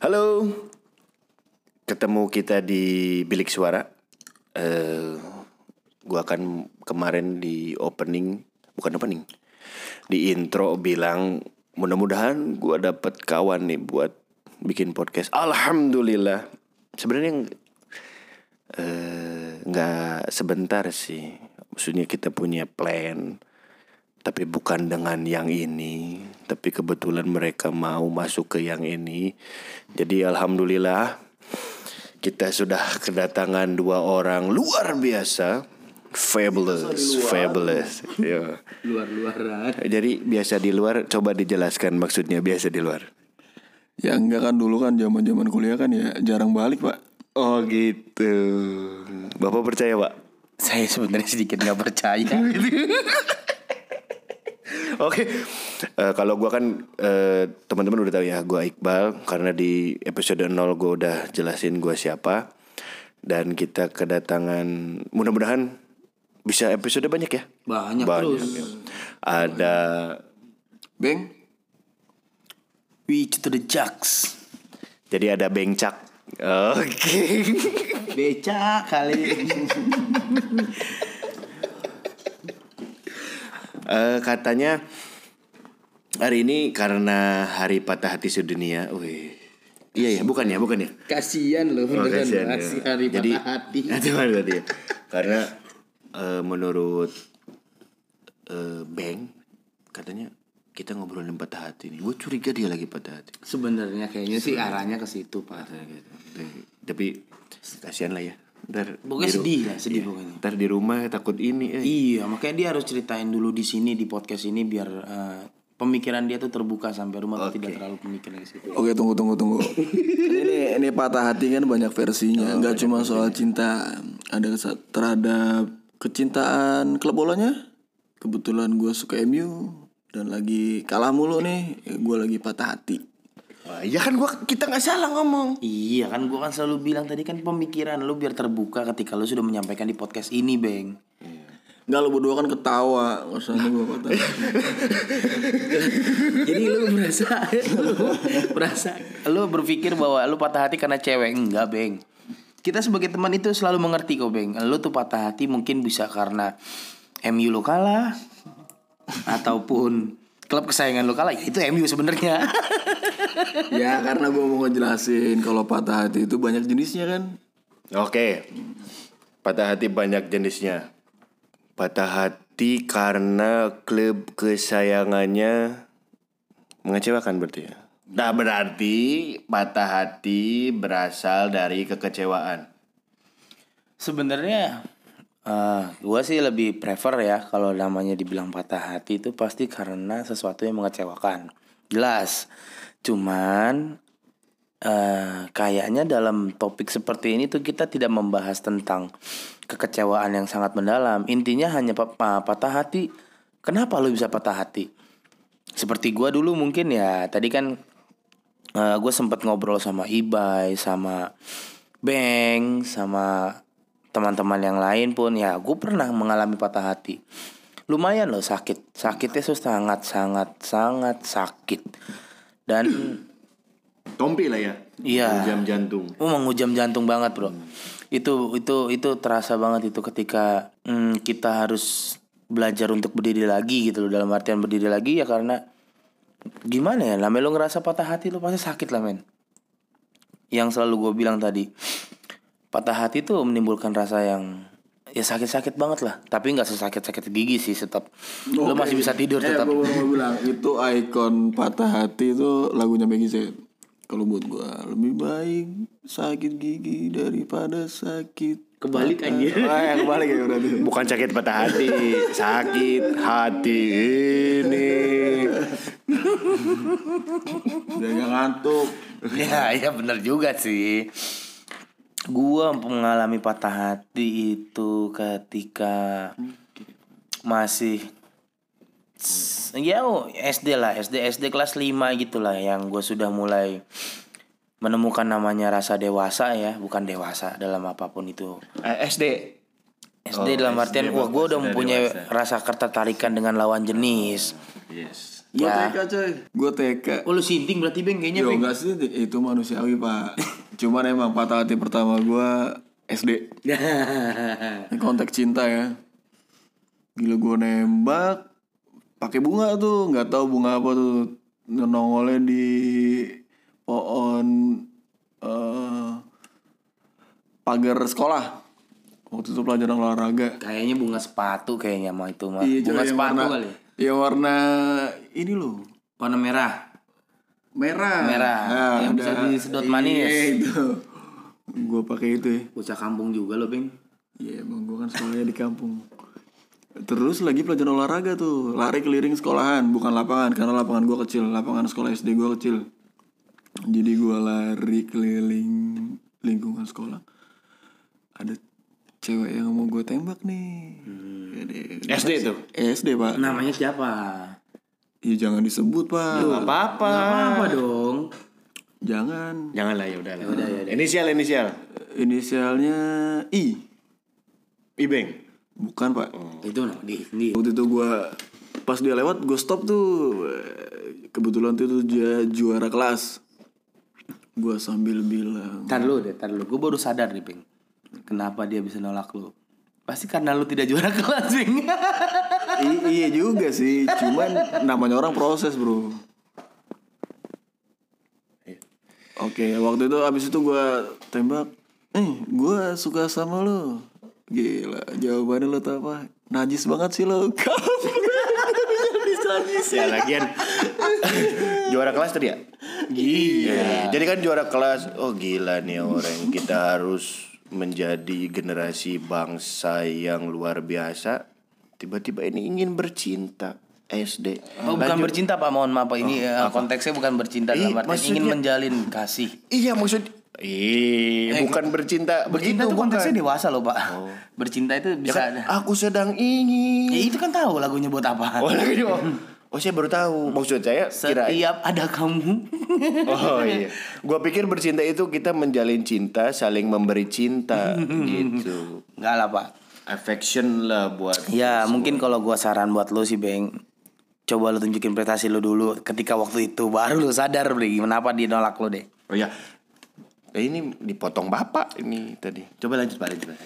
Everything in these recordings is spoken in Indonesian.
Halo, ketemu kita di bilik suara. Eh, gua akan kemarin di opening, bukan opening, di intro bilang mudah-mudahan gua dapat kawan nih buat bikin podcast. Alhamdulillah. Sebenarnya eh, nggak sebentar sih. Maksudnya kita punya plan tapi bukan dengan yang ini. Tapi kebetulan mereka mau masuk ke yang ini. Jadi alhamdulillah kita sudah kedatangan dua orang luar biasa. Fabulous fabulous. Ya luar-luaran. Jadi biasa di luar coba dijelaskan maksudnya biasa di luar. Ya enggak kan dulu kan zaman zaman kuliah kan ya jarang balik pak. oh gitu. Bapak percaya pak? Saya sebenarnya sedikit nggak percaya Oke, Eh, kalau gua kan eh, teman-teman udah tahu ya, gua Iqbal karena di episode 0 gua udah jelasin gua siapa dan kita kedatangan mudah-mudahan bisa episode banyak ya. banyak, Banyak. terus ya. Ada Beng, we to the jacks jadi ada Bengcak. Oke. beca kali Eh, katanya hari ini karena hari patah hati sedunia. Wih. Iya ya, bukan ya, bukan ya. kasian loh Oh, kasihan, ya. hari Jadi, patah hati kan berarti ya. Karena eh, menurut eh, Bang katanya kita ngobrolin patah hati nih. Gue curiga dia lagi patah hati. sebenarnya kayaknya sih arahnya ke situ pak gitu. Tapi kasihan lah ya. Ntar Pokoknya di sedih lah, sedih iya. pokoknya. Ntar di rumah takut ini. Eh. iya makanya dia harus ceritain dulu di sini di podcast ini biar eh, pemikiran dia tuh terbuka sampai rumah tuh tidak terlalu pemikiran ke situ oke tunggu tunggu tunggu. ini ini patah hati kan banyak versinya, nggak cuma soal cinta, ada terhadap kecintaan klub bolanya. Kebetulan gue suka MU dan lagi kalah mulu nih, gue lagi patah hati. Wah, ya kan gua kita nggak salah ngomong. Iya kan gua kan selalu bilang tadi kan pemikiran lu biar terbuka ketika lu sudah menyampaikan di podcast ini Bang Nggak lo berdua kan ketawa, maksudnya gue patah hati. Jadi lu merasa lu merasa lu berpikir bahwa lu patah hati karena cewek enggak, Beng. Kita sebagai teman itu selalu mengerti kok, Beng. Lu tuh patah hati mungkin bisa karena MU lu kalah ataupun klub kesayangan lu kalah. Ya itu MU sebenarnya. ya karena gue mau ngejelasin kalau patah hati itu banyak jenisnya kan. Oke. Patah hati banyak jenisnya. Patah hati karena klub kesayangannya mengecewakan berarti ya. Nah berarti patah hati berasal dari kekecewaan. Sebenarnya eh gua sih lebih prefer ya kalau namanya dibilang patah hati itu pasti karena sesuatu yang mengecewakan. Jelas. Cuman eh kayaknya dalam topik seperti ini tuh kita tidak membahas tentang kekecewaan yang sangat mendalam. Intinya hanya pa- pa- patah hati. Kenapa lu bisa patah hati? Seperti gua dulu mungkin ya tadi kan eh gue sempat ngobrol sama Ibai, sama Beng, sama teman-teman yang lain pun ya gue pernah mengalami patah hati. Lumayan loh sakit, sakitnya tuh sangat sangat sangat sakit dan Tompi lah ya. Iya. Jam jantung. Oh, mengujam jantung banget bro. Itu itu itu terasa banget itu ketika mm, kita harus belajar untuk berdiri lagi gitu loh dalam artian berdiri lagi ya karena gimana ya namanya lo ngerasa patah hati lo pasti sakit lah men. Yang selalu gue bilang tadi patah hati tuh menimbulkan rasa yang ya sakit-sakit banget lah tapi nggak sesakit-sakit gigi sih tetap lo masih bisa tidur Eh, tetap gue mau bilang itu ikon patah hati itu lagunya Meggy Z. Kalau buat gue lebih baik sakit gigi daripada sakit. Kebalik, anjir. Ah, ya, kebalik ya berarti. Bukan sakit patah hati, sakit hati ini. Dia nggak ngantuk. ya ya bener juga sih gua mengalami patah hati itu ketika masih ya oh, SD lah SD SD kelas 5 gitu lah yang gue sudah mulai menemukan namanya rasa dewasa ya bukan dewasa dalam apa pun itu Eh, SD. SD dalam artian wah gue udah mempunyai rasa ketertarikan dengan lawan jenis Yes. Gue Ya. TK coy. Gue TK. Oh lu sinting berarti Beng kayaknya Yo Beng. enggak sih itu manusiawi pak. Cuman emang patah hati pertama gue SD. Ini konteks cinta ya. Gila gue nembak pakai bunga tuh, nggak tahu bunga apa tuh nongolnya di pohon eh pagar sekolah. Waktu itu pelajaran olahraga. Kayaknya bunga sepatu kayaknya mau itu mah. Iya, bunga sepatu kali. Yang warna ini loh, Warna merah. merah. Merah, yang bisa ada- disedot manis. Iya itu. Gue pakai itu ya. Bocah kampung juga lo Beng. Iya emang gue kan sekolahnya di kampung Terus lagi pelajaran olahraga tuh Lari keliling sekolahan Bukan lapangan Karena lapangan gue kecil Lapangan sekolah SD gue kecil Jadi gue lari keliling lingkungan sekolah Ada cewek yang mau gue tembak nih Jadi- SD tuh. SD pak Namanya siapa? Iya jangan disebut pak Gak apa-apa. Apa dong? Jangan Jangan lah ya udah lah. Inisial inisial. Inisialnya I Ibeng. Bukan pak Itu no, di, di. Waktu itu gue pas dia lewat gue stop tuh kebetulan tuh tuh dia juara kelas gue sambil bilang Tar lu deh, tar lu. Gue baru sadar nih, Beng. Kenapa dia bisa nolak lu? Pasti karena lu tidak juara kelas, Beng. "I- iya juga sih. Cuman namanya orang proses bro. Oke waktu itu abis itu gue tembak. Eh gue suka sama lo gila jawabannya lo tau apa? Najis banget sih lo Ya lagian. Juara kelas tadi ya? Iya. Jadi kan juara kelas, oh gila nih orang kita harus menjadi generasi bangsa yang luar biasa. Tiba-tiba ini ingin bercinta SD. Oh, bukan bercinta, Pak. Mohon maaf. Ini eh, konteksnya bukan bercinta dalam artian ingin maksudnya- menjalin kasih. Iya maksud, ih bukan bercinta Bercinta itu konteksnya bukan. dewasa loh, Pak. Bercinta itu Ya bisa kan, aku sedang ingin. Ya itu kan tahu lagunya buat apa. Oh, lagi oh. saya baru tahu. Maksud saya kira Setiap ada kamu. Oh iya. Gua pikir bercinta itu kita menjalin cinta, saling memberi cinta gitu. Enggak lah, Pak. Affection lah buat Ya, mungkin kalau gua saran buat lu sih, Beng. Coba lu tunjukin prestasi lu dulu ketika waktu itu baru lu sadar Bri, kenapa dia nolak lu deh. Oh ya. Eh, ini dipotong bapak ini tadi. Coba lanjut Pak, lanjut. Pak.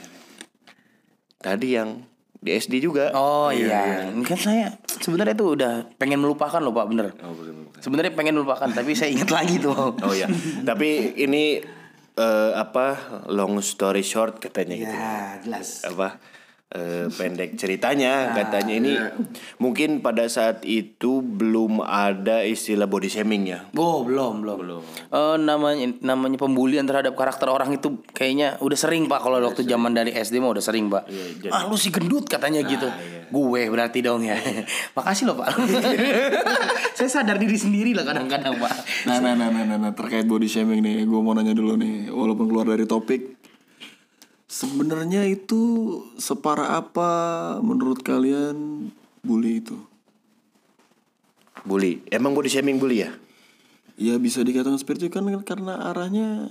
Tadi yang di SD juga. Oh iya, Ini kan saya sebenarnya tuh udah pengen melupakan loh Pak, bener. Oh. Sebenarnya pengen melupakan, tapi saya ingat lagi tuh. Oh ya. Tapi ini eh, apa long story short katanya gitu. Ya, jelas. apa eh, pendek ceritanya katanya ini mungkin pada saat itu belum ada istilah body shaming ya Oh belum belum. belum. namanya namanya pembulian terhadap karakter orang itu kayaknya udah sering pak kalau waktu zaman dari SD mah udah sering pak. jadi- ah lu si gendut katanya gitu. Gue berarti dong ya. Makasih loh pak. Saya sadar diri sendiri lah kadang-kadang pak. Nah, nah, nah, nah, nah, nah, terkait body shaming nih, gue mau nanya dulu nih, walaupun keluar dari topik, sebenarnya itu separah apa menurut kalian bully itu? bully emang body shaming bully ya Ya bisa dikatakan seperti itu kan karena arahnya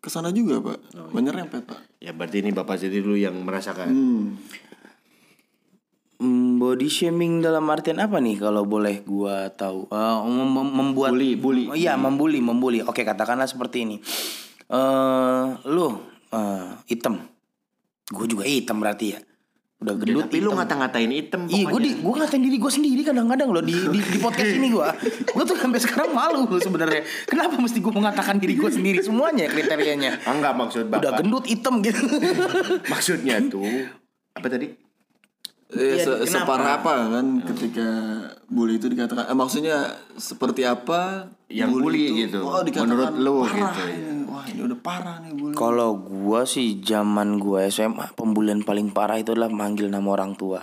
ke sana juga pak, menyerempet pak. ya berarti ini bapak sendiri dulu yang merasakan Hmm. Hmm, body shaming dalam artian apa nih kalau boleh gua tahu? Eh, mem- mem- membuat Bully, bully. Oh, iya, membuli, membuli. Oke, katakanlah seperti ini. Eh, lu eh, hitam. Gue juga hitam berarti ya. Udah gendut. tapi lu ngata-ngatain item Iya, gue di gue ngatain diri gue sendiri kadang-kadang loh di, di di podcast ini gue. Gue tuh sampai sekarang malu loh sebenarnya. Kenapa mesti gue mengatakan diri gue sendiri semuanya kriterianya? Enggak maksud bapak Udah gendut hitam gitu. maksudnya tuh apa tadi Iya, se- kenapa? separah apa kan ketika bully itu dikatakan, eh, maksudnya seperti apa Yang bully gitu, Oh, dikatakan menurut lu parah gitu, ini. Wah ini udah parah nih bully. Kalau gua sih zaman gua SMA pembulian paling parah itu adalah manggil nama orang tua.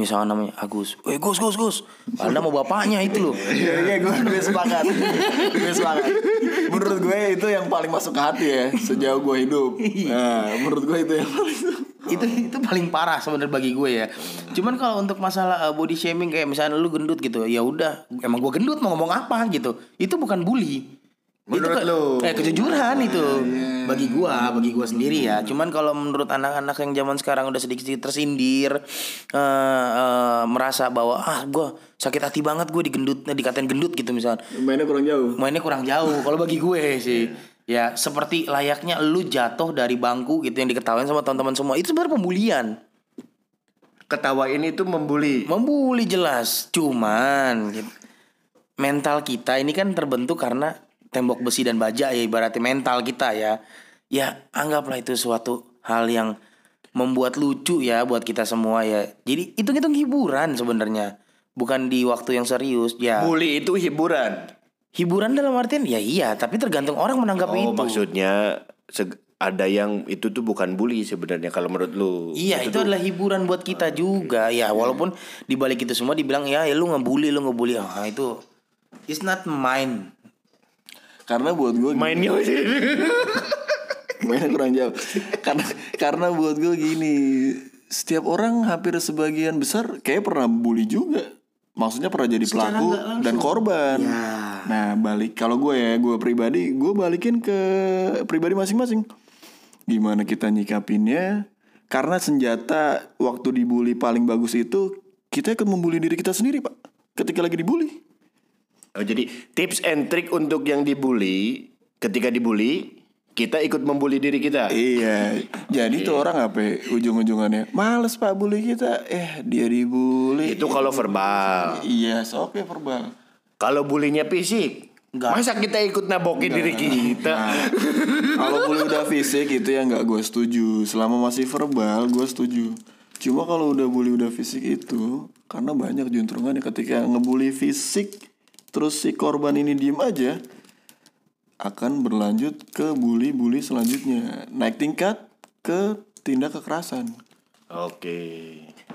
Misalnya namanya Agus, eh Gus Gus Gus, padahal mau bapaknya itu loh. Iya, iya, gue, gue sepakat. gue sepakat. Menurut gue itu yang paling masuk ke hati ya sejauh gue hidup. Nah, menurut gue itu yang paling. itu itu paling parah sebenarnya bagi gue ya. Cuman kalau untuk masalah uh, body shaming kayak misalnya lu gendut gitu, ya udah, emang gua gendut mau ngomong apa gitu. Itu bukan bully. Menurut ke- lu? Eh kejujuran itu bagi gua, bagi gua sendiri ya. Cuman kalau menurut anak-anak yang zaman sekarang udah sedikit-sedikit tersindir eh eh, merasa bahwa ah gua sakit hati banget gue digendut dikatain gendut gitu misalnya. Mainnya kurang jauh. Mainnya kurang jauh kalau bagi gue sih. Ya seperti layaknya lu jatuh dari bangku gitu yang diketawain sama teman-teman semua. Itu sebenarnya pembulian. Ketawa ini tuh membuli. Membuli jelas. Cuman gitu, mental kita ini kan terbentuk karena tembok besi dan baja ya ibaratnya mental kita ya. Ya anggaplah itu suatu hal yang membuat lucu ya buat kita semua ya. Jadi hitung-hitung hiburan sebenarnya. Bukan di waktu yang serius ya. Bully itu hiburan. Hiburan dalam artian ya iya, tapi tergantung orang menanggapi Oh, itu. maksudnya ada yang itu tuh bukan bully sebenarnya kalau menurut lu. Iya itu adalah hiburan buat kita juga ya walaupun di balik itu semua dibilang ya, ya lu ngebully lu ngebully ah itu it's not mine Karena buat gue Mainnya mainnya kurang jauh. karena karena buat gue gini, setiap orang hampir sebagian besar kayak pernah bully juga. Maksudnya pernah jadi pelaku dan korban. Nah balik kalau gue ya gue pribadi gue balikin ke pribadi masing-masing. Gimana kita nyikapinnya? Karena senjata waktu dibully paling bagus itu kita ikut membuli diri kita sendiri pak. Ketika lagi dibully. Oh, jadi tips and trick untuk yang dibully, ketika dibully, kita ikut membuli diri kita. Iya, jadi tuh orang apa ya, ujung-ujungannya males pak bully kita, eh dia dibully. Itu kalau verbal. Iya, oke verbal. Kalau bulinya fisik, Enggak. masa kita ikut nabokin diri kita? Kalau bully udah fisik itu ya nggak gue setuju. Selama masih verbal gue setuju. Cuma kalau udah bully udah fisik itu karena banyak juntrungannya ketika ngebully fisik terus si korban ini diem aja akan berlanjut ke bully-bully selanjutnya. Naik tingkat ke tindak kekerasan. Oke.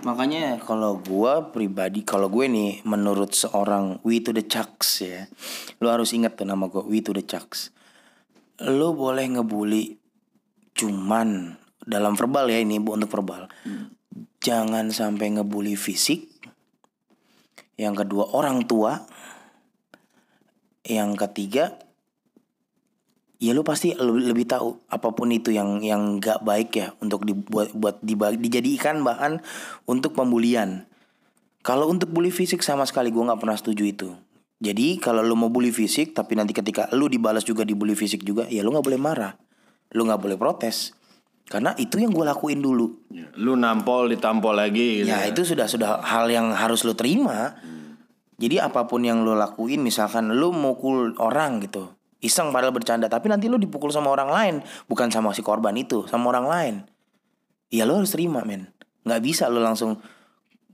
makanya kalau gua pribadi kalau gue nih menurut seorang We to the Chucks ya lu harus ingat tuh nama gua We to the Chucks. Lu boleh ngebully cuman dalam verbal ya ini bu untuk verbal. Jangan sampai ngebully fisik. Yang kedua orang tua yang ketiga ya lu pasti lebih, lebih tahu apa pun itu yang yang nggak baik ya untuk dibuat buat diba- dijadikan bahan untuk pembulian. Kalau untuk bully fisik sama sekali gue nggak pernah setuju itu. Jadi kalau lu mau bully fisik tapi nanti ketika lu dibalas juga dibully fisik juga ya lu nggak boleh marah, lu nggak boleh protes karena itu yang gue lakuin dulu. Lu nampol ditampol lagi gitu. Ya itu sudah sudah hal yang harus lu terima. Jadi apa pun yang lu lakuin misalkan lu mukul orang gitu. Iseng padahal bercanda tapi nanti lu dipukul sama orang lain, bukan sama si korban itu, sama orang lain. Ya lu harus terima, men. nggak bisa lu langsung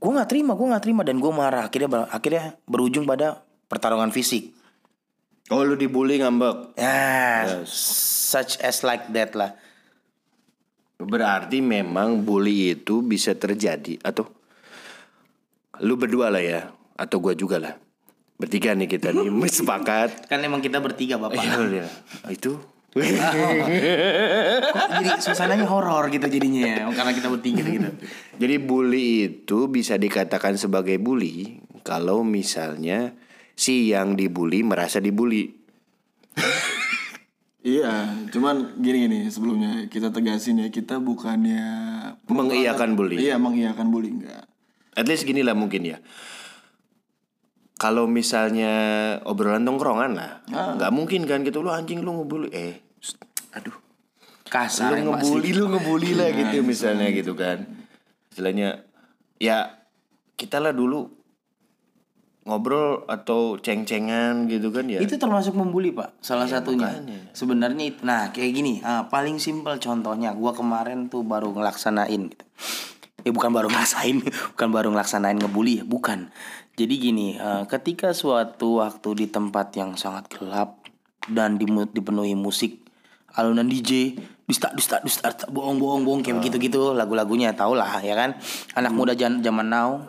gue nggak terima, gue nggak terima dan gue marah. Akhirnya ber- akhirnya berujung pada pertarungan fisik. Oh lu dibully ngambek. Ya, such as like that lah. Berarti memang bully itu bisa terjadi atau lu berdua lah ya atau gua juga lah. Bertiga nih kita nih sepakat. Kan emang kita bertiga bapak. Ya udah. Itu Kok jadi suasananya horor gitu jadinya ya, karena kita bertiga gitu. Jadi bully itu bisa dikatakan sebagai bully kalau misalnya si yang dibully merasa dibully. Iya, cuman gini gini sebelumnya kita tegasin ya kita bukannya Mengiyakan bully. Iya, mengiyakan bully enggak. At least gini lah mungkin ya. Kalau misalnya obrolan tongkrongan lah, nggak mungkin kan gitu. Lu anjing lu ngebully. Eh aduh. Kasar lu ngebully lu ngebully lah gitu misalnya gitu kan. Istilahnya ya kita lah dulu ngobrol atau ceng-cengan gitu kan ya. Itu termasuk membuli pak, salah satunya. Sebenarnya itu, nah kayak gini, ah, paling simpel contohnya, gua kemarin tuh baru ngelaksanain gitu. Eh bukan baru ngerasain, bukan baru ngelaksanain ngebully, bukan. Jadi gini, eh, ketika suatu waktu di tempat yang sangat gelap dan dipenuhi musik alunan DJ, dusta dusta dusta, dusta, bohong bohong bohong kayak begitu gitu lagu-lagunya tau lah ya kan. Anak muda zaman now,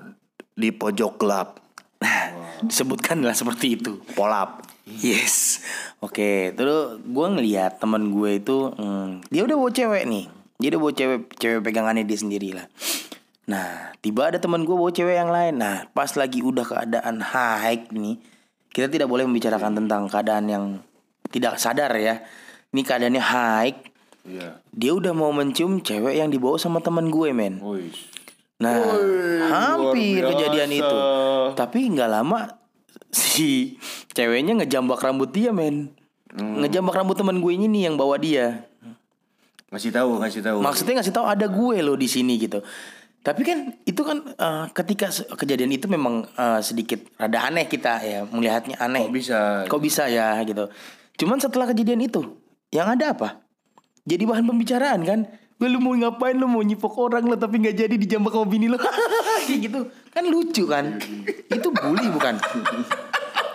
di pojok gelap nah, disebutkan lah seperti itu. polap Yes. Oke, terus gue ngeliat teman gue itu, hmm, dia udah bawa cewek nih. Dia udah bawa cewek, cewek pegangannya dia sendiri lah. Nah, tiba ada teman gue bawa cewek yang lain. Nah, pas lagi udah keadaan high nih, kita tidak boleh membicarakan tentang keadaan yang tidak sadar ya. Ini keadaannya high. Iya. Dia udah mau mencium cewek yang dibawa sama teman gue, men. Nah, hampir luar kejadian itu. Tapi nggak lama si ceweknya ngejambak rambut dia, men. Hmm. Ngejambak rambut teman gue ini nih yang bawa dia. Ngasih tahu, ngasih tahu. Maksudnya ngasih tahu ada gue loh di sini gitu. Tapi kan itu kan eh, ketika kejadian itu memang eh, sedikit rada aneh kita ya melihatnya aneh. Kok bisa? Kok bisa ya gitu. Cuman setelah kejadian itu, yang ada apa? Jadi bahan pembicaraan kan? Gue lu mau ngapain lu mau nyipok orang lo tapi nggak jadi dijambak sama bini lo kayak gitu kan lucu kan itu bully bukan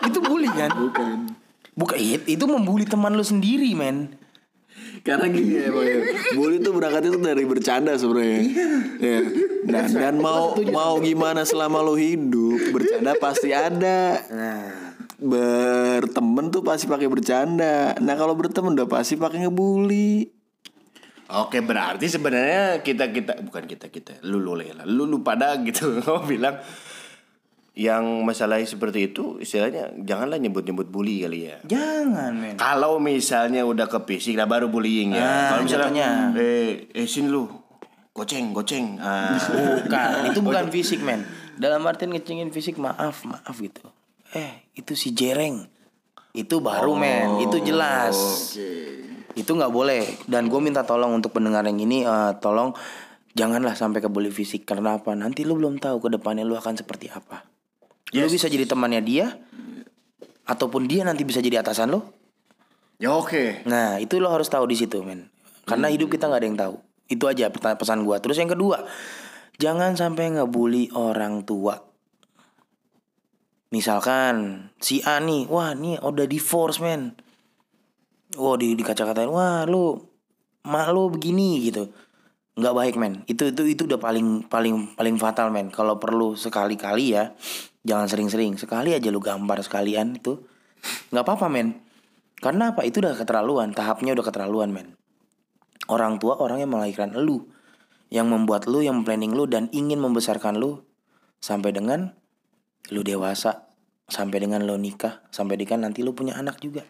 itu bully kan Bukan. bukan it- itu membuli teman lu sendiri men Karena gini ya, Bang, ya. Bully tuh berangkat itu dari bercanda sebenarnya. ya. Dan, dan mau mau gimana selama lo hidup, bercanda pasti ada. nah Berteman tuh pasti pakai bercanda. Nah, kalau berteman udah pasti pakai ngebully. Oke berarti sebenarnya kita kita bukan kita kita lu lu Lela lu lu pada gitu mau bilang yang masalah seperti itu istilahnya janganlah nyebut-nyebut bully kali ya. jangan men Kalau misalnya udah ke fisik nah baru bullying ya. Ah, Kalau misalnya eh eh sini lu goceng goceng. Ah. Bukan, itu bukan fisik men. Dalam artian ngecengin fisik maaf, maaf gitu. Eh, itu si jereng. Itu baru men, itu jelas. Itu nggak boleh. Dan gue minta tolong untuk pendengar yang ini, eh, tolong janganlah sampai ke bully fisik. Karena apa? Nanti lu belum tahu ke depannya lu akan seperti apa. Lu bisa jadi temannya dia, ataupun dia nanti bisa jadi atasan lo. Ya oke. Nah itu lo harus tahu di situ men. Karena hidup kita nggak ada yang tahu. Itu aja pesan gua. Terus yang kedua Jangan sampai ngebully orang tua. Misalkan Si A nih Wah nih udah divorce men. Wah di, dikaca-katain Wah lu Mak lu begini gitu. Nggak baik men. Itu itu itu udah paling paling paling fatal men. Kalau perlu sekali-kali ya jangan sering-sering sekali aja lu gambar sekalian itu nggak apa-apa men karena apa? Itu udah keterlaluan, tahapnya udah keterlaluan, men. Orang tua orang yang melahirkan lu, yang membuat lu, yang planning lu dan ingin membesarkan lu sampai dengan lu dewasa, sampai dengan lu nikah, sampai dengan nanti lu punya anak juga.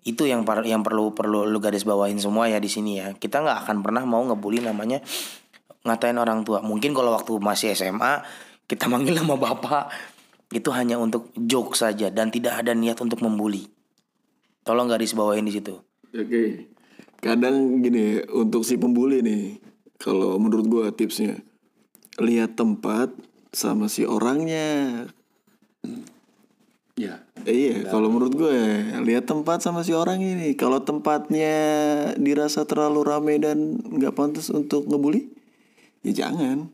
Itu yang par- yang perlu perlu lu garis bawahin semua ya di sini ya. Kita nggak akan pernah mau ngebully namanya ngatain orang tua. Mungkin kalau waktu masih SMA kita manggil nama bapak itu hanya untuk joke saja dan tidak ada niat untuk membuli. Tolong garis bawahin di situ. Oke. Kadang gini, untuk si pembuli nih, kalau menurut gua tipsnya, lihat tempat sama si orangnya. Ya. Eh, iya, kalau menurut gue lihat tempat sama si orang ini. Kalau tempatnya dirasa terlalu ramai dan nggak pantas untuk ngebully, ya jangan.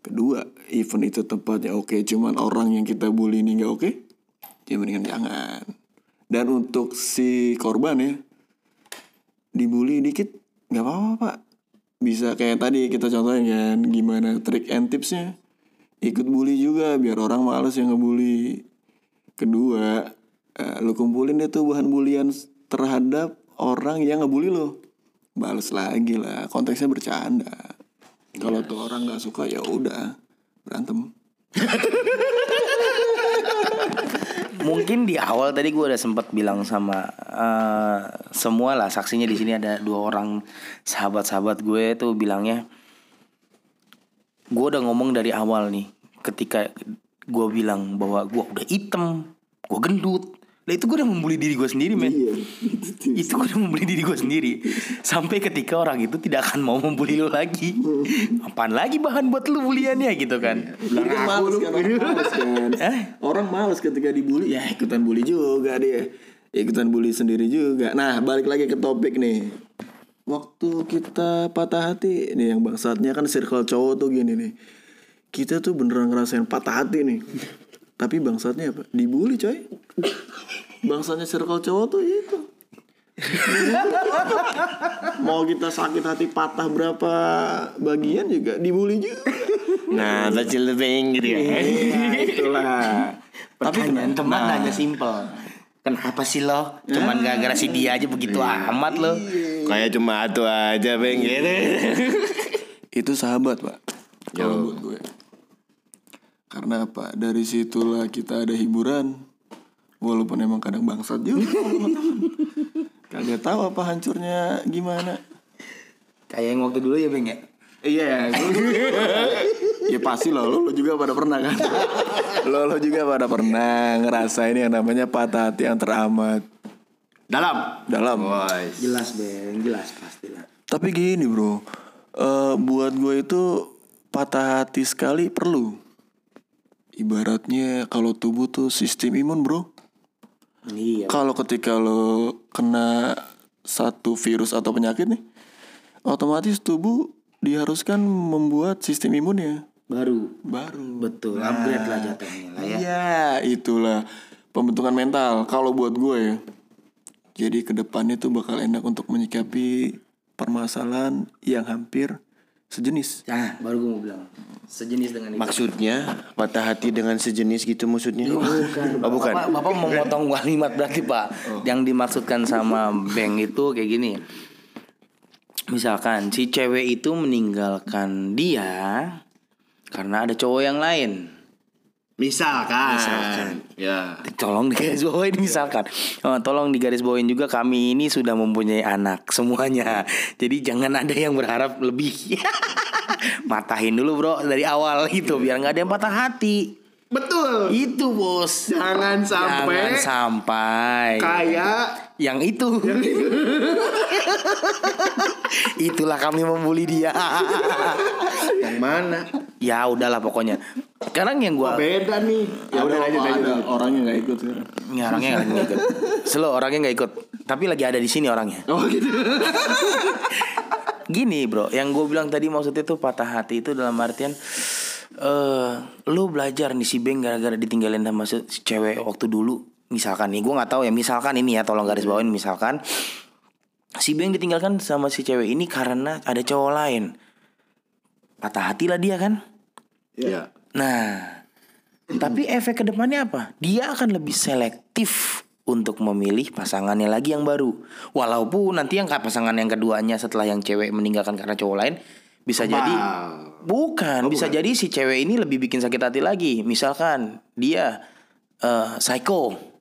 Kedua, event itu tempatnya oke, cuman orang yang kita bully ini nggak oke, ya mendingan jangan. Dan untuk si korban ya, dibully dikit nggak apa-apa pak. Bisa kayak tadi kita contohin kan, gimana trik and tipsnya. Ikut bully juga biar orang males yang ngebully. Kedua, eh, lu kumpulin deh tuh bahan bulian terhadap orang yang ngebully lo. Bales lagi lah, konteksnya bercanda. Kalau tuh orang nggak suka ya udah berantem. Mungkin di awal tadi gue udah sempat bilang sama eh, semua lah saksinya di sini ada dua orang sahabat-sahabat gue tuh bilangnya gue udah ngomong dari awal nih ketika gue bilang bahwa gue udah hitam, gue gendut. Lah itu gue udah membuli diri gue sendiri men Itu gue udah membuli diri gue sendiri Sampai ketika orang itu tidak akan mau membuli lo lagi Apaan lagi bahan buat lu buliannya gitu kan Orang males kan, orang males kan. Eh? Orang males ketika dibully, ya ikutan bully juga dia. Ikutan bully sendiri juga. Nah, balik lagi ke topik nih. Waktu kita patah hati, nih yang bangsatnya kan circle cowok tuh gini nih. Kita tuh beneran ngerasain patah hati nih. Tapi bangsatnya apa? Dibully coy. Bangsatnya circle cowok tuh itu. Mau kita sakit hati patah berapa bagian juga dibully juga. Nah, kecil lebih gitu ya. Nah, itulah. Tapi teman hanya simpel. Kenapa sih lo? Cuman gara-gara si dia aja begitu amat lo. Kayak cuma atu aja, Bang. Gitu. Itu sahabat pak Kalau buat gue Karena apa Dari situlah kita ada hiburan Walaupun emang kadang bangsat juga. Kagak tahu apa hancurnya gimana. Kayak yang waktu dulu ya Beng ya. Iya, ya pasti lo, lo, lo juga pada pernah kan? lo, lo juga pada pernah ngerasain yang namanya patah hati yang teramat Dalam. dalam. Jelas Beng, jelas pastilah. Tapi gini bro, eh, buat gue itu patah hati sekali perlu. Ibaratnya kalau tubuh tuh sistem imun bro. Iya. Kalau ketika lo kena satu virus atau penyakit nih, otomatis tubuh diharuskan membuat sistem imunnya Baru. baru. Betul, upgrade lah jatuhnya lah ya. Iya, itulah pembentukan mental. Kalau buat gue ya, jadi ke depannya tuh bakal enak untuk menyikapi permasalahan yang hampir sejenis. Nah, baru gue mau bilang sejenis dengan itu. Maksudnya patah hati dengan sejenis gitu maksudnya? Bukan. Oh, bukan. Bapak, Bapak mau motong kalimat berarti Pak. Yang dimaksudkan sama Beng itu kayak gini. Misalkan si cewek itu meninggalkan dia karena ada cowok yang lain. Misalkan. Misalkan. Ya. Tolong digaris bawain misalkan. Oh, tolong digaris bawain juga kami ini sudah mempunyai anak semuanya. Jadi jangan ada yang berharap lebih. Matahin dulu bro dari awal gitu biar nggak ada yang patah hati. Betul. Itu bos. Jangan sampai Jangan sampai kayak yang itu. Itulah kami membuli dia. yang mana? ya udahlah pokoknya. Sekarang yang gua Beda nih. Ya udah Ada- lanjut lanjut. orangnya nggak ikut sekarang. Ya, orangnya nggak ikut. Slow orangnya nggak ikut. Tapi lagi ada di sini orangnya. Oh gitu. Gini bro, yang gue bilang tadi maksudnya tuh patah hati itu dalam artian eh lu belajar nih si Beng gara-gara ditinggalin sama si cewek waktu dulu. Misalkan nih, gue nggak tahu ya. Misalkan ini ya, tolong garis bawain. Misalkan si Beng ditinggalkan sama si cewek ini karena ada cowok lain. Patah hati lah dia kan. Ya. Nah, tapi efek ke depannya apa? Dia akan lebih selektif untuk memilih pasangannya lagi yang baru. Walaupun nanti yang pasangan yang keduanya setelah yang cewek meninggalkan karena cowok lain bisa jadi bukan, bisa jadi si cewek ini lebih bikin sakit hati lagi. Misalkan dia eh psycho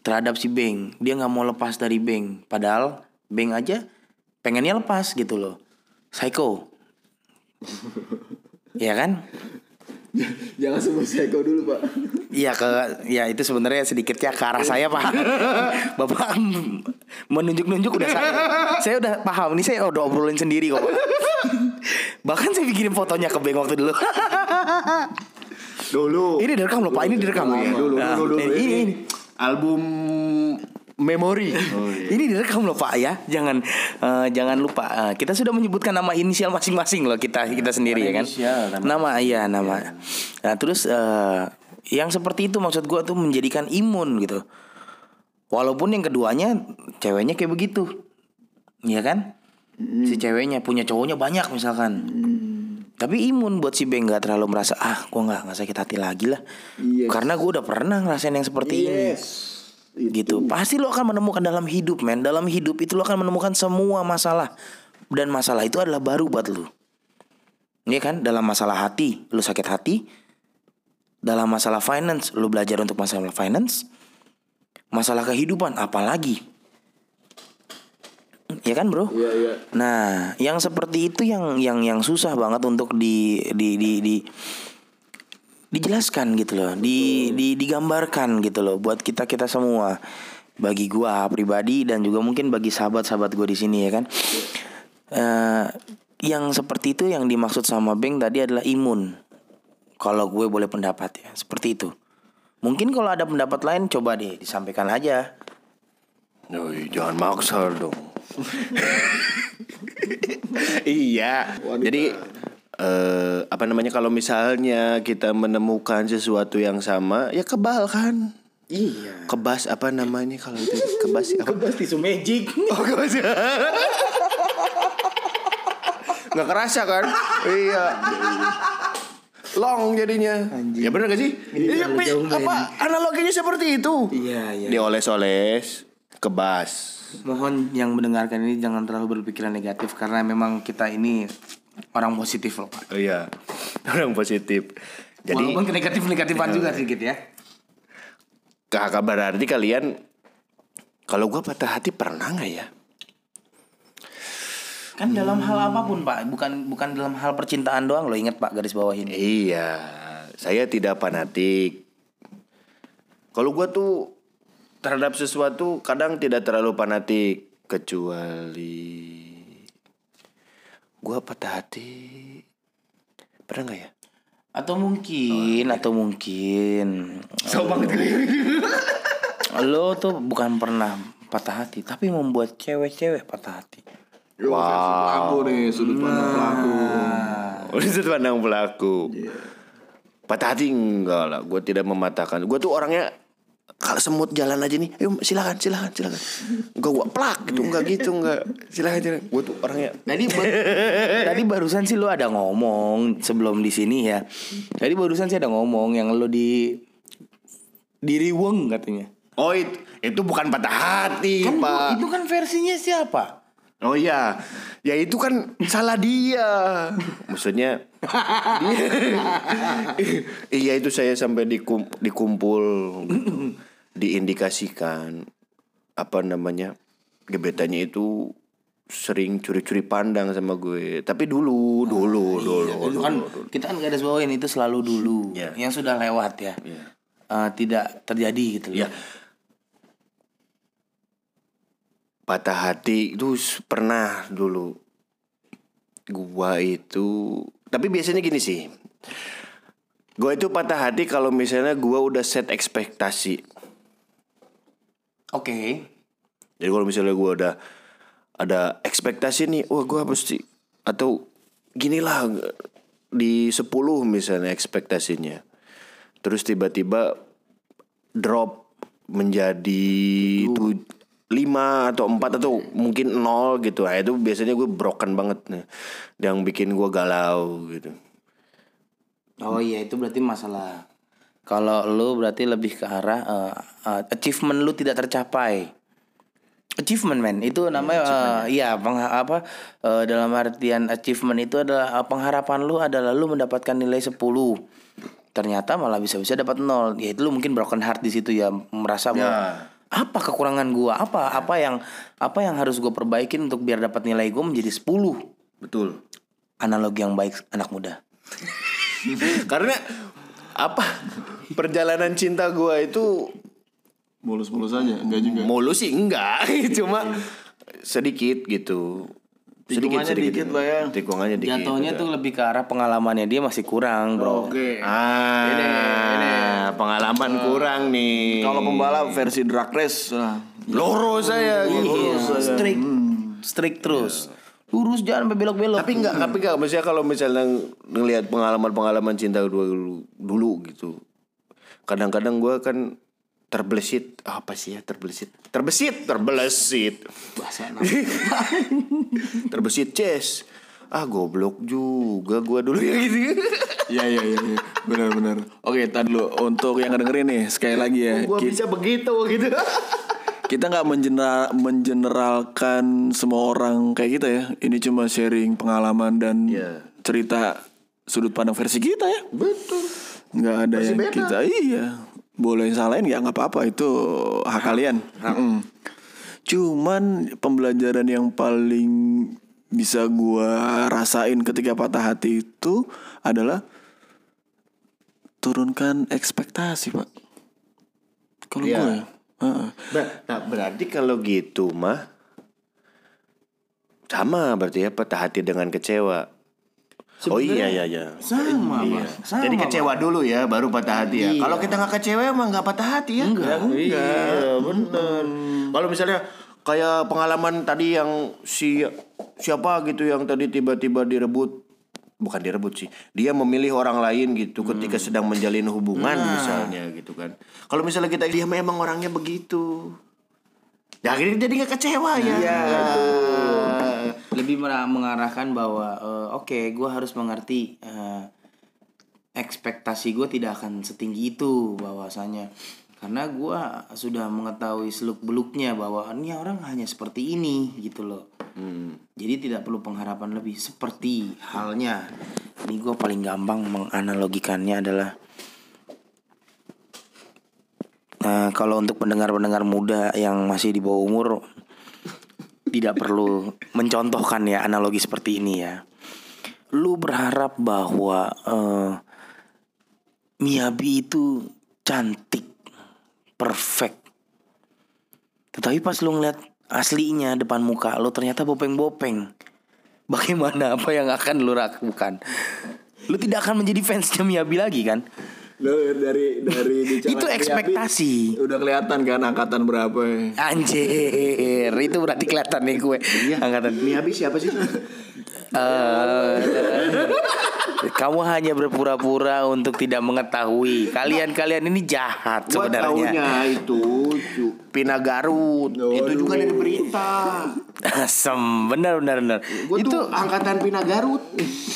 terhadap si Beng, dia nggak mau lepas dari Beng, padahal Beng aja pengennya lepas gitu loh. Psycho. Iya kan? Jangan sebut psycho dulu pak. Iya ke ya itu sebenarnya sedikitnya ke arah saya pak. Bapak menunjuk-nunjuk udah saya, saya udah paham. Ini saya udah obrolin sendiri kok. Pak. Bahkan saya bikin fotonya ke Beng waktu dulu. Dulu. ini direkam loh pak. Ini direkam. Dulu, Nah, dulu, dulu. Ini. Album memori. Ini direkam loh pak ya. Jangan eh, jangan lupa. Eh, kita sudah menyebutkan nama inisial masing-masing loh kita kita sendiri ya kan. inisial, Nama iya nama. Nah terus eh, yang seperti itu maksud gua tuh menjadikan imun gitu. Walaupun yang keduanya ceweknya kayak begitu, Iya kan? Si ceweknya punya cowoknya banyak misalkan. Tapi imun buat si Beng nggak terlalu merasa ah gua nggak nggak sakit hati lagi lah. Yes. Karena gua udah pernah ngerasain yang seperti ini. Gitu. Pasti lo akan menemukan dalam hidup men. Dalam hidup itu lo akan menemukan semua masalah. Dan masalah itu adalah baru buat lo. Iya kan? Dalam masalah hati lo sakit hati. Dalam masalah finance lo belajar untuk masalah finance. Masalah kehidupan apalagi ya kan bro Iya iya. Nah, yang seperti itu yang yang yang susah banget untuk di di di, di dijelaskan gitu loh, di, di digambarkan gitu loh buat kita kita semua. Bagi gua pribadi dan juga mungkin bagi sahabat-sahabat gua di sini ya kan. Eh yang seperti itu yang dimaksud sama Beng tadi adalah imun. Kalau gue boleh pendapat ya, seperti itu. Mungkin kalau ada pendapat lain coba deh disampaikan aja. Yoi, jangan maksa dong. iya. Jadi eh apa namanya kalau misalnya kita menemukan sesuatu yang sama, ya kebal kan? Iya. Kebas apa namanya kalau itu kebas apa? Kebas tisu magic. Oh kebas. Nggak kerasa kan? iya. Long jadinya. Ya benar gak sih? Iya, apa analoginya seperti itu? Iya, iya. Dioles-oles, kebas. Mohon yang mendengarkan ini jangan terlalu berpikiran negatif karena memang kita ini orang positif loh Pak. Oh iya. Orang positif. Jadi Walaupun negatif negatifan juga sedikit ya. kakak berarti kalian kalau gue patah hati pernah nggak ya? Kan dalam hal apa pun pak, bukan bukan dalam hal percintaan doang lo ingat pak garis bawah ini. Iya, saya tidak fanatik. Kalau gue tuh terhadap sesuatu kadang tidak terlalu fanatik kecuali gue patah hati pernah nggak ya? Atau mungkin, atau mungkin lo tuh bukan pernah patah hati, tapi membuat cewek-cewek patah hati. Yo, versi pelaku nih sudut pandang pelaku. Udah sudut pandang pelaku. Patah hati enggak lah, gue tidak mematahkan. Gue tuh orangnya kalau semut jalan aja nih, ayo silakan, silakan, silakan. Enggak gue plak gitu, enggak gitu, enggak. Silakan, silakan. Gue tuh orangnya Tadi tadi barusan sih lo ada ngomong sebelum di sini ya. Tadi barusan sih ada ngomong yang lo di diri weng katanya. Oh itu, itu bukan patah hati Kan pak itu kan versinya siapa? Oh iya Ya itu kan salah dia Maksudnya Iya itu saya sampai dikum, dikumpul gitu. Diindikasikan Apa namanya Gebetannya itu Sering curi-curi pandang sama gue Tapi dulu Dulu Dulu Itu kan kita kan garis bawain itu selalu dulu. Iya. Yang sudah lewat ya. Iya. Eh, tidak terjadi gitu loh. Ya Patah hati itu pernah dulu Gua itu Tapi biasanya gini sih. Gua itu patah hati kalau misalnya gua udah set ekspektasi. Oke. Jadi kalau misalnya gua udah Ada ekspektasi nih Wah gua pasti Atau gini lah Di 10 misalnya ekspektasinya. Terus tiba-tiba Drop menjadi 5 atau 4 atau mungkin 0 gitu Nah itu biasanya gue broken banget nih Yang bikin gue galau gitu. Oh iya itu berarti masalah. Kalau lu berarti lebih ke arah eh, eh, achievement lu tidak tercapai. Achievement man itu namanya eh, iya peng- apa eh, dalam artian achievement itu adalah eh, pengharapan lu adalah lu mendapatkan nilai 10 ternyata malah bisa-bisa dapat nol. Ya itu lu mungkin broken heart di situ ya merasa bahwa apa kekurangan gua? Apa apa yang apa yang harus gua perbaikin untuk biar dapat nilai gua menjadi 10 Betul. Analogi yang baik anak muda. Karena apa? Perjalanan cinta gue itu Mulus-mulus aja, enggak juga. mulu sih enggak. Cuma sedikit gitu Sedikit sedikit dikit lah ya. Tikungannya dikit jatuhnya tuh lebih ke arah pengalamannya dia masih kurang bro Oke. Ah, Ini, ini. pengalaman kurang nih. Kalau pembalap versi drag race, nah, loro saya gitu. Iya, strict, strict terus. Lurus jangan sampai belok-belok. Tapi enggak, tapi enggak maksudnya kalau misalnya ngelihat pengalaman-pengalaman cinta dulu dulu gitu. Kadang-kadang gua kan terbelesit apa sih ya terbelesit terbesit terbelesit bahasa terbesit ces ah goblok juga gua dulu ya gitu Iya iya iya iya. benar-benar. Oke, tadi dulu untuk yang ngedengerin nih sekali lagi ya. gua Ki- bisa begitu gitu Kita nggak mengeneral, mengeneralkan semua orang kayak kita ya. Ini cuma sharing pengalaman dan Iya. cerita sudut pandang versi kita ya. betul Nggak ada yang kita iya. Boleh salahin ya nggak apa-apa itu hak kalian. Mm-mm. Cuman pembelajaran yang paling bisa gua rasain ketika patah hati itu adalah turunkan ekspektasi pak. Kalau Iya. gue, ya. Heeh. Ber- nah, berarti kalau gitu mah sama berarti ya patah hati dengan kecewa. Oh iya iya iya. sama, Iya. Sama, Jadi kecewa dulu ya, baru patah hati ya. Iya. Kalau kita nggak kecewa emang nggak patah hati ya? Enggak. Iya, bener. Kalau misalnya kayak pengalaman tadi yang si siapa gitu yang tadi tiba-tiba direbut bukan direbut sih dia memilih orang lain gitu ketika sedang menjalin hubungan misalnya gitu kan kalau misalnya kita dia memang orangnya begitu ya akhirnya jadi nggak kecewa ya lebih mengarahkan bahwa eh, oke gue harus mengerti eh, ekspektasi gue tidak akan setinggi itu bahwasanya. Karena gue sudah mengetahui seluk beluknya bahwa ini orang hanya seperti ini gitu loh. Jadi tidak perlu pengharapan lebih seperti halnya. Ini gue paling gampang menganalogikannya adalah Nah, kalau untuk pendengar-pendengar muda yang masih di bawah umur tidak perlu mencontohkan ya analogi seperti ini ya. Lu berharap bahwa eh, Miyabi itu cantik, perfect. Tetapi pas lu ngeliat aslinya depan muka lu ternyata bopeng-bopeng. Bagaimana apa yang akan lu lakukan? Lu tidak akan menjadi fansnya Miyabi lagi kan? Lo dari dari bicara Itu ekspektasi. Udah kelihatan kan angkatan berapa ya? Anjir, itu berarti kelihatan nih gue. Angkatan Ini habis siapa sih? Eh, kamu hanya berpura-pura untuk tidak mengetahui. Kalian-kalian ini jahat sebenarnya. itu Pina Garut. itu juga dari berita. Asem, benar benar benar. Itu tuh angkatan Pina Garut.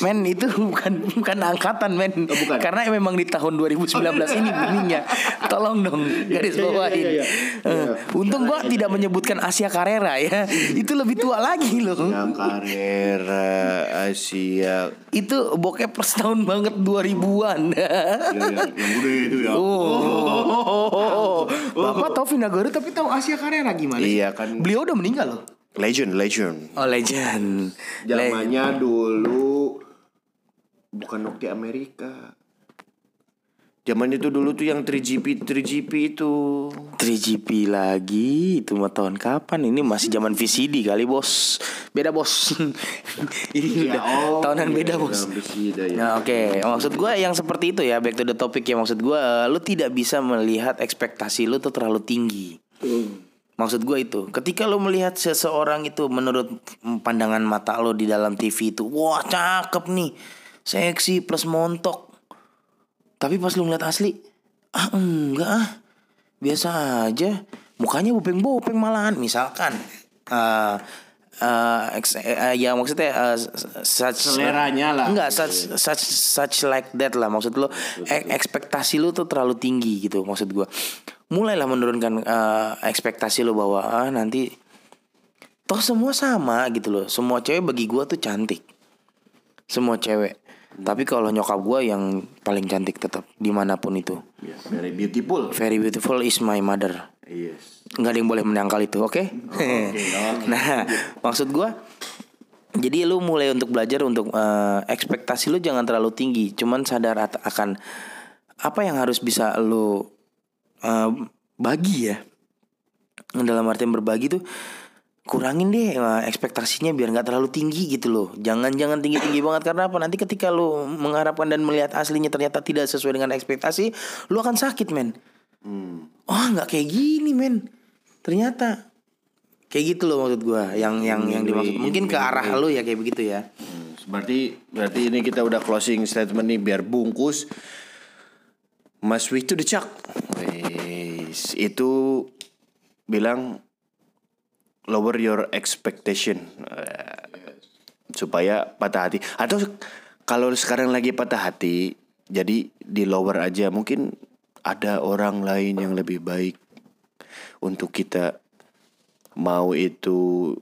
men itu bukan bukan angkatan men. Oh, bukan. Karena memang di tahun 2019 ini bunyinya. Tolong dong garis Iya, iya, bawahin. iya, iya. Eh, Untung gua tidak menyebutkan Asia Carrera ya. itu lebih tua lagi loh. Yang Carrera Asia. Itu bokep per tahun banget 2000-an. yang, itu ya. Oh, Bapak tahu Vina Garut tapi tahu Asia Carrera gimana? Iya kan. Beliau udah meninggal loh. Legend, legend. Oh legend. Le- Zamannya dulu bukan Nokia Amerika. Zaman itu dulu tuh yang 3GP 3GP itu. 3GP lagi itu mah tahun kapan? Ini masih zaman VCD kali bos. Beda bos. Ini udah tahunan beda bos. Beda, ya. Nah, oke, maksud gue yang seperti itu ya back to the topic ya maksud gue lu tidak bisa melihat ekspektasi lu tuh terlalu tinggi. Maksud gue itu, ketika lu melihat seseorang itu menurut pandangan mata lo di dalam TV itu, wah cakep nih, seksi plus montok. Tapi pas lu ngeliat asli, ah enggak ah, biasa aja. Mukanya bopeng-bopeng malahan, misalkan. eh eh, ex- eh, ya maksudnya eh, such Seleranya lah. enggak such such such like that lah maksud lo. E- ekspektasi lu tuh terlalu tinggi gitu maksud gua. Mulailah menurunkan eh, ekspektasi lo bahwa ah nanti toh semua sama gitu loh. Semua cewek bagi gua tuh cantik. Semua cewek. Tapi kalau nyokap gua yang paling cantik tetap di mana pun itu. Ya, very beautiful. very beautiful is my mother Yes. nggak ada yang boleh menyangkal itu oke? Nah maksud gua jadi lu mulai untuk belajar untuk eh, ekspektasi lu jangan terlalu tinggi cuman sadar akan apa yang harus bisa lu eh, bagi ya. Dalam artian berbagi tuh kurangin deh eh, ekspektasinya biar nggak terlalu tinggi gitu loh. Jangan jangan tinggi tinggi banget karena apa? Nanti ketika lu mengharapkan dan melihat aslinya ternyata tidak sesuai dengan ekspektasi lu akan sakit men oh nggak kayak gini men. Ternyata kayak gitu loh maksud gua yang yang yang dimaksud. Mungkin ke arah lu ya kayak begitu ya. Hmm, Berarti berarti ini kita udah closing statement nih biar bungkus. Mas Wi itu decak. Wis, itu bilang lower your expectation. Eh, supaya patah hati. Atau kalau sekarang lagi patah hati jadi di lower aja. Mungkin ada orang lain yang lebih baik untuk kita mau itu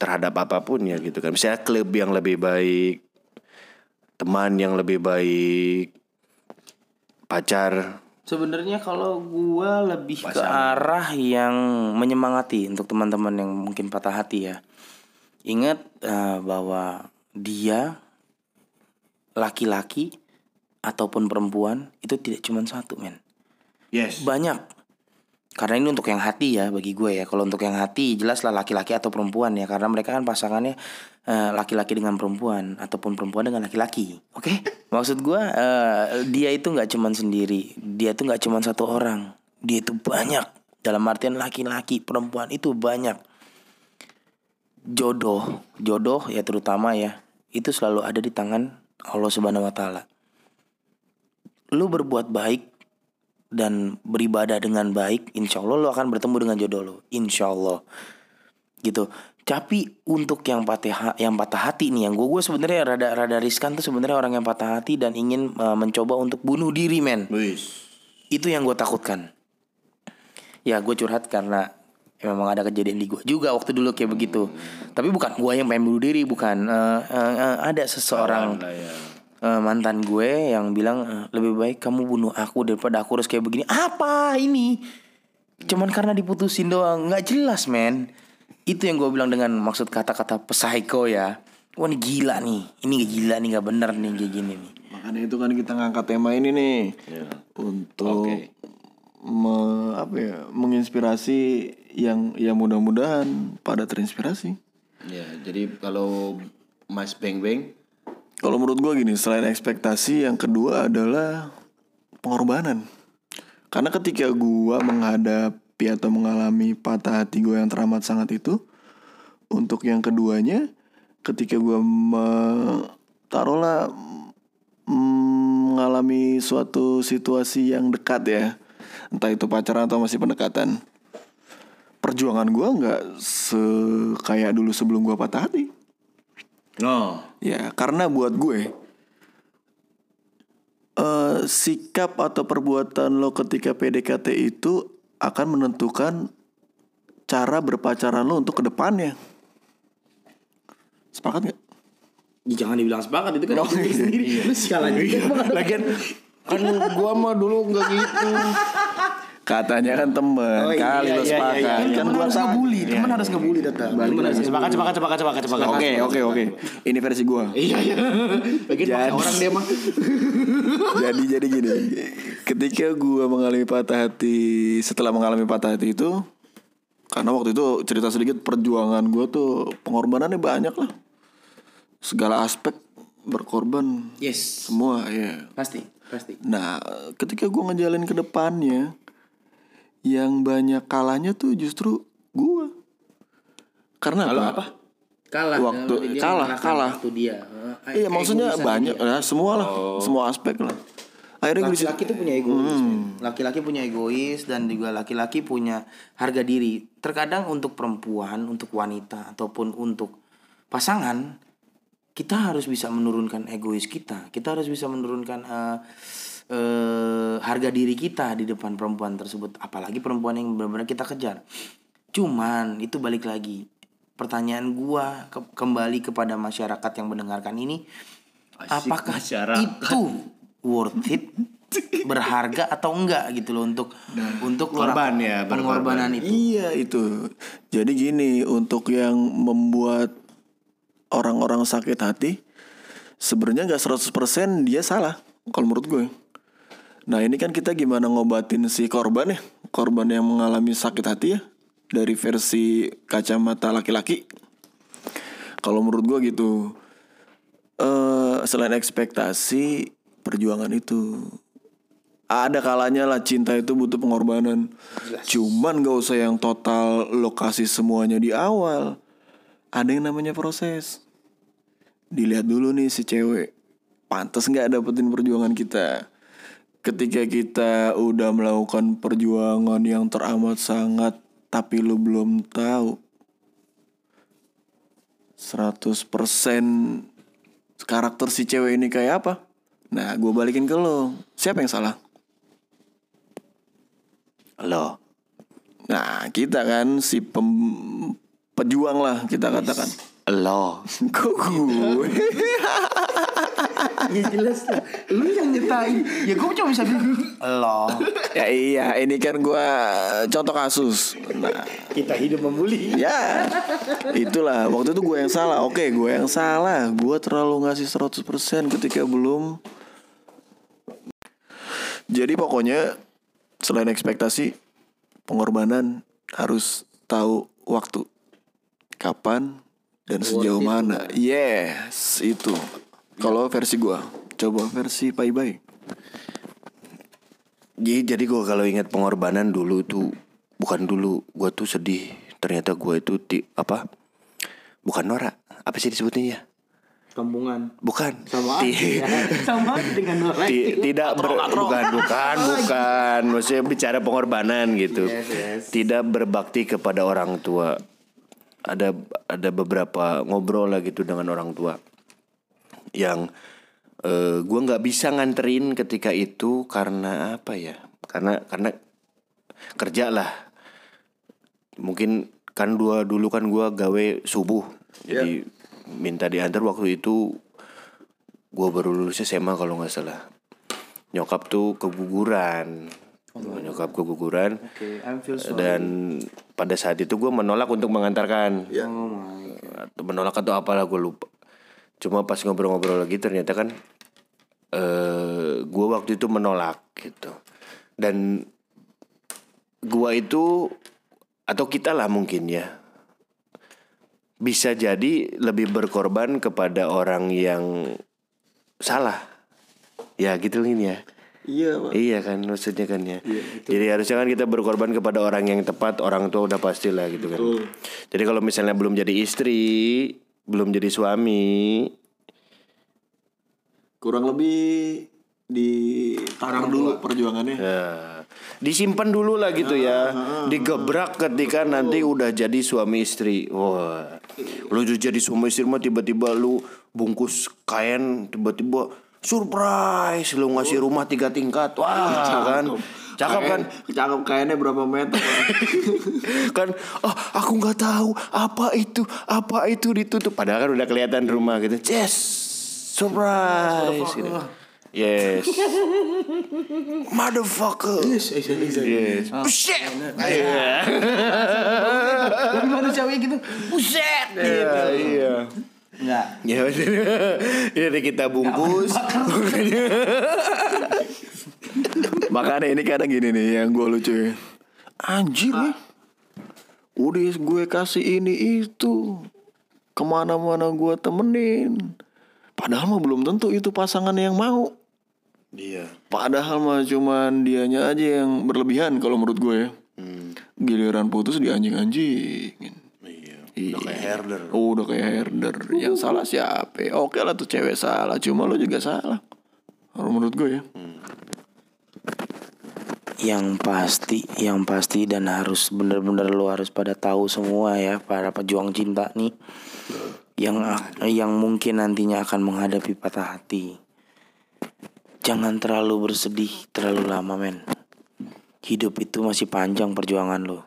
terhadap apa pun ya gitu kan. Misalnya klub yang lebih baik, teman yang lebih baik, pacar. Sebenarnya kalau gua lebih ke arah yang menyemangati untuk teman-teman yang mungkin patah hati ya. Ingat eh, bahwa dia laki-laki ataupun perempuan itu tidak cuma satu men. Yes. Banyak. Karena ini untuk yang hati ya bagi gue ya. Kalau untuk yang hati jelaslah laki-laki atau perempuan ya. Karena mereka kan pasangannya eh, laki-laki dengan perempuan ataupun perempuan dengan laki-laki. Oke? Maksud gue eh, dia itu nggak cuman sendiri. Dia itu nggak cuman satu orang. Dia itu banyak. Dalam artian laki-laki perempuan itu banyak. Jodoh, jodoh ya terutama ya. Itu selalu ada di tangan Allah Subhanahu wa taala. Lu berbuat baik dan beribadah dengan baik, insya Allah lo akan bertemu dengan jodoh lo, insya Allah, gitu. Tapi untuk yang patah yang patah hati nih, yang gue gue sebenarnya rada rada riskan tuh sebenarnya orang yang patah hati dan ingin uh, mencoba untuk bunuh diri men. Wis. Itu yang gue takutkan. Ya gue curhat karena ya memang ada kejadian di gue juga waktu dulu kayak begitu. Tapi bukan gue yang pengen bunuh diri, bukan. Uh, uh, uh, ada seseorang Lah ya. Eh, mantan gue yang bilang eh, lebih baik kamu bunuh aku daripada aku harus kayak begini. Apa ini? Cuman karena diputusin doang, nggak jelas men. Itu yang gue bilang dengan maksud kata-kata psycho ya. Wah ini gila nih, ini gila nih nggak bener nih kayak gini nih. Makanya itu kan kita ngangkat tema ini nih untuk me- apa ya menginspirasi yang yang mudah-mudahan pada terinspirasi. Ya, jadi kalau Mas Beng Beng Kalau menurut gua gini, selain ekspektasi, yang kedua adalah pengorbanan. Karena ketika gua menghadapi atau mengalami patah hati gue yang teramat sangat itu, untuk yang keduanya, ketika gua me- taruhlah mm, mengalami suatu situasi yang dekat ya, entah itu pacaran atau masih pendekatan, perjuangan gua nggak kayak dulu sebelum gua patah hati. No Ya, karena buat gue eh sikap atau perbuatan lo ketika PDKT itu akan menentukan cara berpacaran lo untuk ke depannya. Sepakat gak? Ya, jangan dibilang sepakat itu kan diri sendiri. Lu skalanya Lagian kan gua mah dulu nggak gitu Katanya kan temen kali lo sepakat. Kan gua harus ngebully, teman harus ngebully tetap. Temen harus sepakat sepakat sepakat sepakat sepakat Oke, oke, oke. Ini versi gua. Iya iya. Bagian Jadi- orang dia mah. jadi jadi gini ketika gua mengalami patah hati setelah mengalami patah hati itu karena waktu itu cerita sedikit perjuangan gua tuh pengorbanannya banyak lah segala aspek berkorban Yes. semua ya Pasti, pasti. nah ketika gua ngejalin ke depannya yang banyak kalahnya tuh justru gua karena apa? Kalah. Waktu- Dia kalah, kalah. Waktu dia. Eh, Iya maksudnya egoisan banyak dia. ya semua lah semua aspek lah akhirnya gue Laki-laki tuh punya egois. men. Laki-laki punya egois dan juga laki-laki punya harga diri. Terkadang untuk perempuan, untuk wanita ataupun untuk pasangan kita harus bisa menurunkan egois kita. Kita harus bisa menurunkan eh, eh, harga diri kita di depan perempuan tersebut. Apalagi perempuan yang benar-benar kita kejar. Cuman itu balik lagi. Pertanyaan gua ke- kembali kepada masyarakat yang mendengarkan ini, apakah masyarakat. itu worth it? berharga atau enggak gitu loh untuk untuk Korban ya, pengorbanan itu. Iya itu. Jadi gini untuk yang membuat orang-orang sakit hati sebenarnya nggak 100% dia salah kalau menurut gue. Nah ini kan kita gimana ngobatin si korban ya Korban yang mengalami sakit hati ya Dari versi kacamata laki-laki Kalau menurut gue gitu eh Selain ekspektasi Perjuangan itu ada kalanya lah cinta itu butuh pengorbanan. Cuman gak usah yang total lokasi semuanya di awal. Ada yang namanya proses. Dilihat dulu nih si cewek. Pantas nggak dapetin perjuangan kita. Ketika kita udah melakukan perjuangan yang teramat sangat tapi lu belum tahu 100% karakter si cewek ini kayak apa? Nah, gue balikin ke lo. Siapa yang salah? Lo Nah, kita kan si pem- pejuang lah kita katakan. Lo Kok gue? Ya jelas lah. Lu yang nyetain. Ya gue cuma bisa bilang lo. ya iya, ini kan gue contoh kasus. Nah, Kita hidup membuli. ya itulah waktu itu gue yang salah. Oke, gue yang salah. Gue terlalu ngasih 100% ketika belum. Jadi pokoknya selain ekspektasi, pengorbanan harus tahu waktu, kapan dan sejauh mana. Yes, itu. Kalau versi gue, coba versi Pai Bai. Jadi jadi gue kalau ingat pengorbanan dulu tuh bukan dulu gue tuh sedih ternyata gue itu ti, apa bukan norak apa sih disebutnya ya Kampungan. bukan Sama Ti- aja. Sama dengan. Ti- tidak ber, bukan bukan bukan maksudnya bicara pengorbanan gitu Yes, yes. tidak berbakti kepada orang tua ada ada beberapa ngobrol lah gitu dengan orang tua yang eh, gua nggak bisa nganterin ketika itu karena apa ya karena karena kerja lah mungkin kan dua dulu kan gua gawe subuh jadi minta diantar waktu itu Gue baru lulus SMA kalau nggak salah. Nyokap tuh keguguran. Nyokap keguguran. Oke, I'm feel sorry. Dan pada saat itu gue menolak untuk mengantarkan. Oh my god. Atau menolak atau apalah gue lupa. Cuma pas ngobrol-ngobrol lagi ternyata kan eh gue waktu itu menolak gitu. Dan gua itu atau kita lah mungkin ya bisa jadi lebih berkorban kepada orang yang salah. Ya gitu ini ya. Iya pak. Iya kan maksudnya kan ya. Jadi harusnya kan kita berkorban kepada orang yang tepat, orang tua udah pasti lah gitu kan. Jadi kalau misalnya belum jadi istri, belum jadi suami, Kurang lebih ditarang dulu perjuangannya. ya, disimpan dulu lah gitu ya. Digebrak ketika nanti udah jadi suami istri. Wah. Lu udah jadi suami istri mah tiba-tiba lu bungkus kain tiba-tiba surprise lu ngasih rumah tiga tingkat. Wah, kan. Cakep kan? Cakep kayaknya berapa meter? Kan oh aku nggak tahu apa itu apa itu ditutup. Padahal kan udah kelihatan rumah gitu. Yes surprise. Gitu. yes. Motherfucker. Yes yes buset Iya. Tapi manusiawi gitu. Buset gitu. Iya, iya Enggak. ya udah. jadi kita bungkus Makanya ini kadang gini nih yang gue lucu ya. Anjir nih. Udah gue kasih ini itu. Ke mana-mana gue temenin. Padahal mah belum tentu itu pasangan yang mau. iya Padahal mah cuman dianya aja yang berlebihan kalau menurut gue ya. Giliran putus di anjing-anjingin. iya Iya. udah kayak herder Oh, udah kayak herder. Yang salah siapa? Oke lah tuh cewek salah, cuma lo juga salah. Kalau menurut gue ya. Yang pasti, yang pasti dan harus bener-bener lu harus pada tahu semua ya para pejuang cinta nih yang yang mungkin nantinya akan menghadapi patah hati. Jangan terlalu bersedih terlalu lama men. Hidup itu masih panjang perjuangan lo.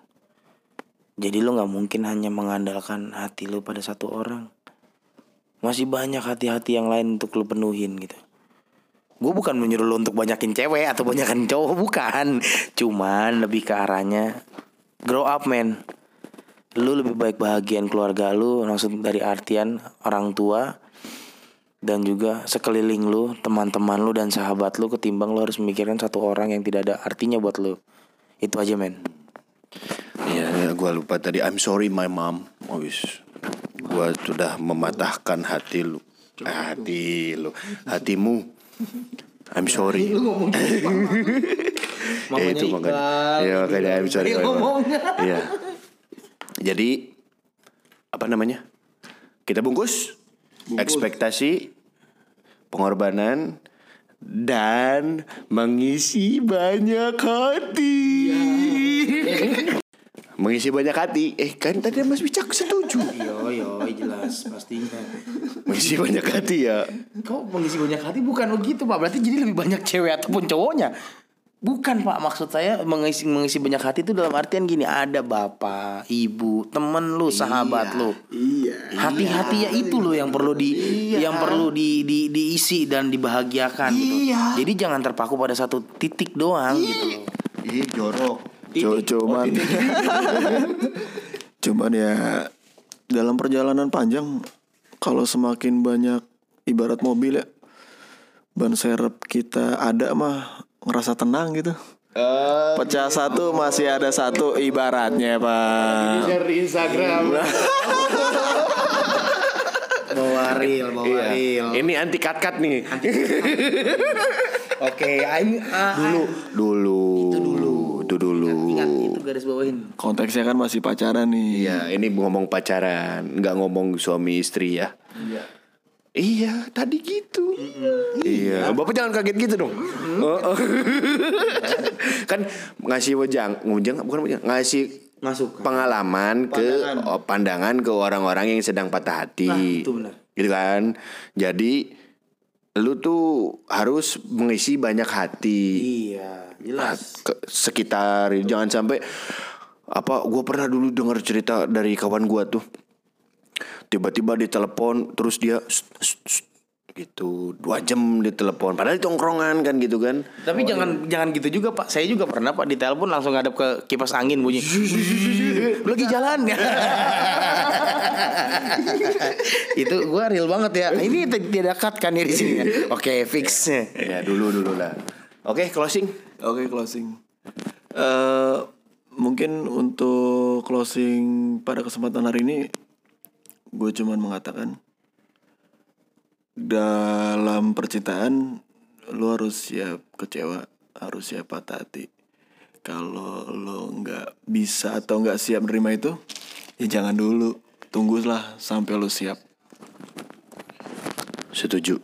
Jadi lo nggak mungkin hanya mengandalkan hati lo pada satu orang. Masih banyak hati-hati yang lain untuk lo penuhin gitu. Gue bukan menyuruh lo untuk banyakin cewek atau banyakin cowok bukan. Cuman lebih ke arahnya grow up man. Lu lebih baik bahagian keluarga lu maksud dari artian orang tua dan juga sekeliling lu, teman-teman lu dan sahabat lu ketimbang lu harus memikirkan satu orang yang tidak ada artinya buat lu. Itu aja men. Iya, gue lupa tadi. I'm sorry my mom. Wis. Gue sudah mematahkan hati lu. Eh, hati lu. Hatimu. I'm sorry. ya itu makanya. Ya makanya I'm sorry. my mom. Iya. Jadi apa namanya? Kita bungkus. Ekspektasi, pengorbanan, dan mengisi banyak hati. mengisi banyak hati. Eh kan tadi Mas Wicak setuju. Yo yo jelas pastinya. mengisi banyak hati ya. Kau mengisi banyak hati bukan begitu pak Berarti jadi lebih banyak cewek ataupun cowoknya Bukan pak maksud saya mengisi mengisi banyak hati itu dalam artian gini Ada bapak, ibu, temen lu, sahabat lu Iya. Hati-hati ya itu loh yang perlu di yang perlu di, di diisi dan dibahagiakan gitu. Jadi jangan terpaku pada satu titik doang gitu loh. Ih jorok. Cu- cuman cuman ya dalam perjalanan panjang kalau semakin banyak ibarat mobil ya ban serep kita ada mah ngerasa tenang gitu. Pecah satu masih ada satu ibaratnya pak. Share di Instagram. Bawa reel, bawa Iya. reel. Ini anti cut cut nih. Oke, aing ah, Dulu, dulu, garis bawahin. Konteksnya kan masih pacaran nih. Iya, ini ngomong pacaran, nggak ngomong suami istri ya. Iya, tadi gitu. Iya, bapak jangan kaget gitu dong. Oh, oh. kan ngasih wejang, wejang bukan wejang, ngasih Masuk. pengalaman ke oh, pandangan ke orang-orang yang sedang patah hati. Nah, itu benar. Gitu kan. Jadi lu tuh harus mengisi banyak hati. Iya, jelas. ke sekitar jangan sampai apa gue pernah dulu dengar cerita dari kawan gue tuh tiba-tiba ditelepon terus dia "Sst, sst, sst." Gitu dua jam di telepon padahal di tongkrongan kan gitu kan Tapi jangan jangan gitu juga pak. Saya juga pernah pak di telepon langsung ngadep ke kipas angin bunyi. Lagi jalan ya. Itu gua real banget ya. Ini t- tidak cut kan ya di sini. ya? Oke fix. ya dulu dulu lah oke closing Oke closing. eh mungkin untuk closing pada kesempatan hari ini, gue cuman mengatakan dalam percintaan lu harus siap kecewa, harus siap patah hati. Kalau lo nggak bisa atau nggak siap menerima itu, ya jangan dulu. Tunggulah sampai lo siap. setuju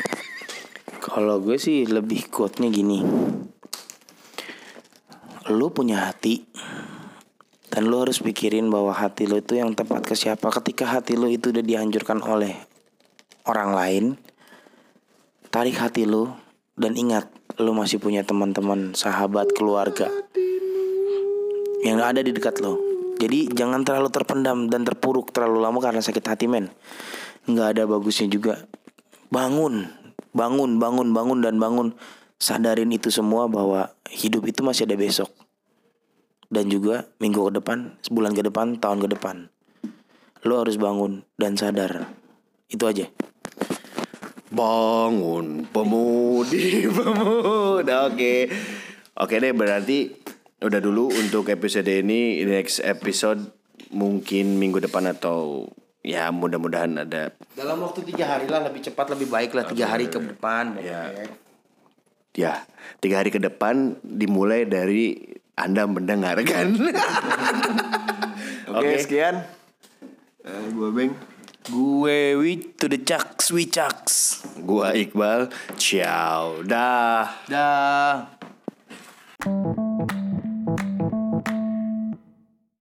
Kalau gue sih lebih quote-nya gini. Lu punya hati dan lu harus pikirin bahwa hati lu itu yang tepat ke siapa. Ketika hati lu itu udah dihancurkan oleh orang lain, tarik hati lu dan ingat lu masih punya teman-teman, sahabat, keluarga yang ada di dekat lo. Jadi jangan terlalu terpendam dan terpuruk terlalu lama karena sakit hati men. Nggak ada bagusnya juga. Bangun, bangun, bangun, bangun dan bangun. Sadarin itu semua bahwa hidup itu masih ada besok. Dan juga minggu ke depan, sebulan ke depan, tahun ke depan. Lo harus bangun dan sadar. Itu aja. Bangun pemudi pemuda Oke Oke deh berarti Udah dulu untuk episode ini Next episode Mungkin minggu depan atau Ya mudah-mudahan ada Dalam waktu tiga hari lah lebih cepat lebih baik lah tiga hari ke depan. Ya. Ya Tiga hari ke depan Dimulai dari Anda mendengarkan Oke, sekian. Eh, gue Beng. Gue we to the chucks, we chucks. Gua Iqbal Ciao Dah Dah.